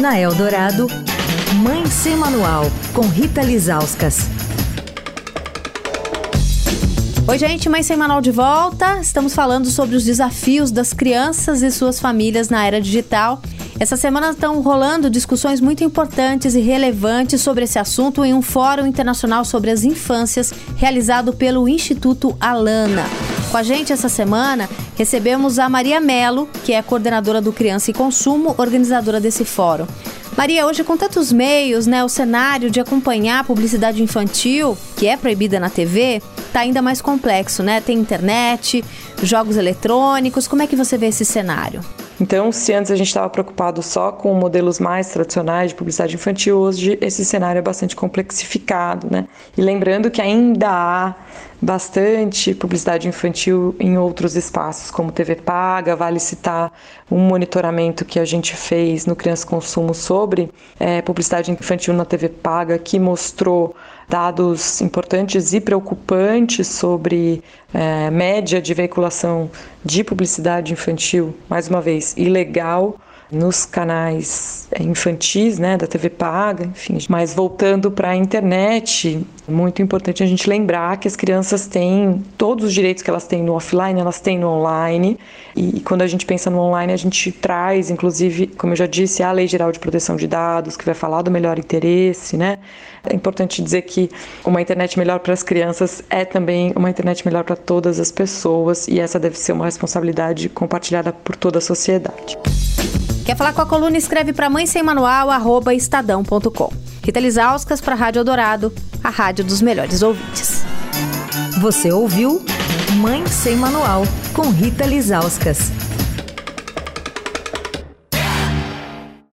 Na Eldorado, Mãe Sem Manual, com Rita Lizauskas. Oi, gente, Mãe Sem Manual de volta. Estamos falando sobre os desafios das crianças e suas famílias na era digital. Essa semana estão rolando discussões muito importantes e relevantes sobre esse assunto em um fórum internacional sobre as infâncias realizado pelo Instituto Alana. Com a gente essa semana, recebemos a Maria Melo, que é coordenadora do Criança e Consumo, organizadora desse fórum. Maria, hoje com tantos meios, né, o cenário de acompanhar a publicidade infantil, que é proibida na TV, tá ainda mais complexo, né? Tem internet, jogos eletrônicos. Como é que você vê esse cenário? Então, se antes a gente estava preocupado só com modelos mais tradicionais de publicidade infantil, hoje esse cenário é bastante complexificado, né? E lembrando que ainda há bastante publicidade infantil em outros espaços, como TV Paga, vale citar um monitoramento que a gente fez no Criança Consumo sobre é, publicidade infantil na TV Paga, que mostrou dados importantes e preocupantes sobre é, média de veiculação de publicidade infantil, mais uma vez, ilegal nos canais infantis, né, da TV paga, enfim. Mas voltando para a internet, muito importante a gente lembrar que as crianças têm todos os direitos que elas têm no offline, elas têm no online. E quando a gente pensa no online, a gente traz, inclusive, como eu já disse, a Lei Geral de Proteção de Dados, que vai falar do melhor interesse, né? É importante dizer que uma internet melhor para as crianças é também uma internet melhor para todas as pessoas, e essa deve ser uma responsabilidade compartilhada por toda a sociedade. Quer falar com a coluna? Escreve para mãe sem manual, arroba estadão.com. Rita Lisauskas para Rádio Eldorado, a rádio dos melhores ouvintes. Você ouviu Mãe Sem Manual, com Rita Lisauskas.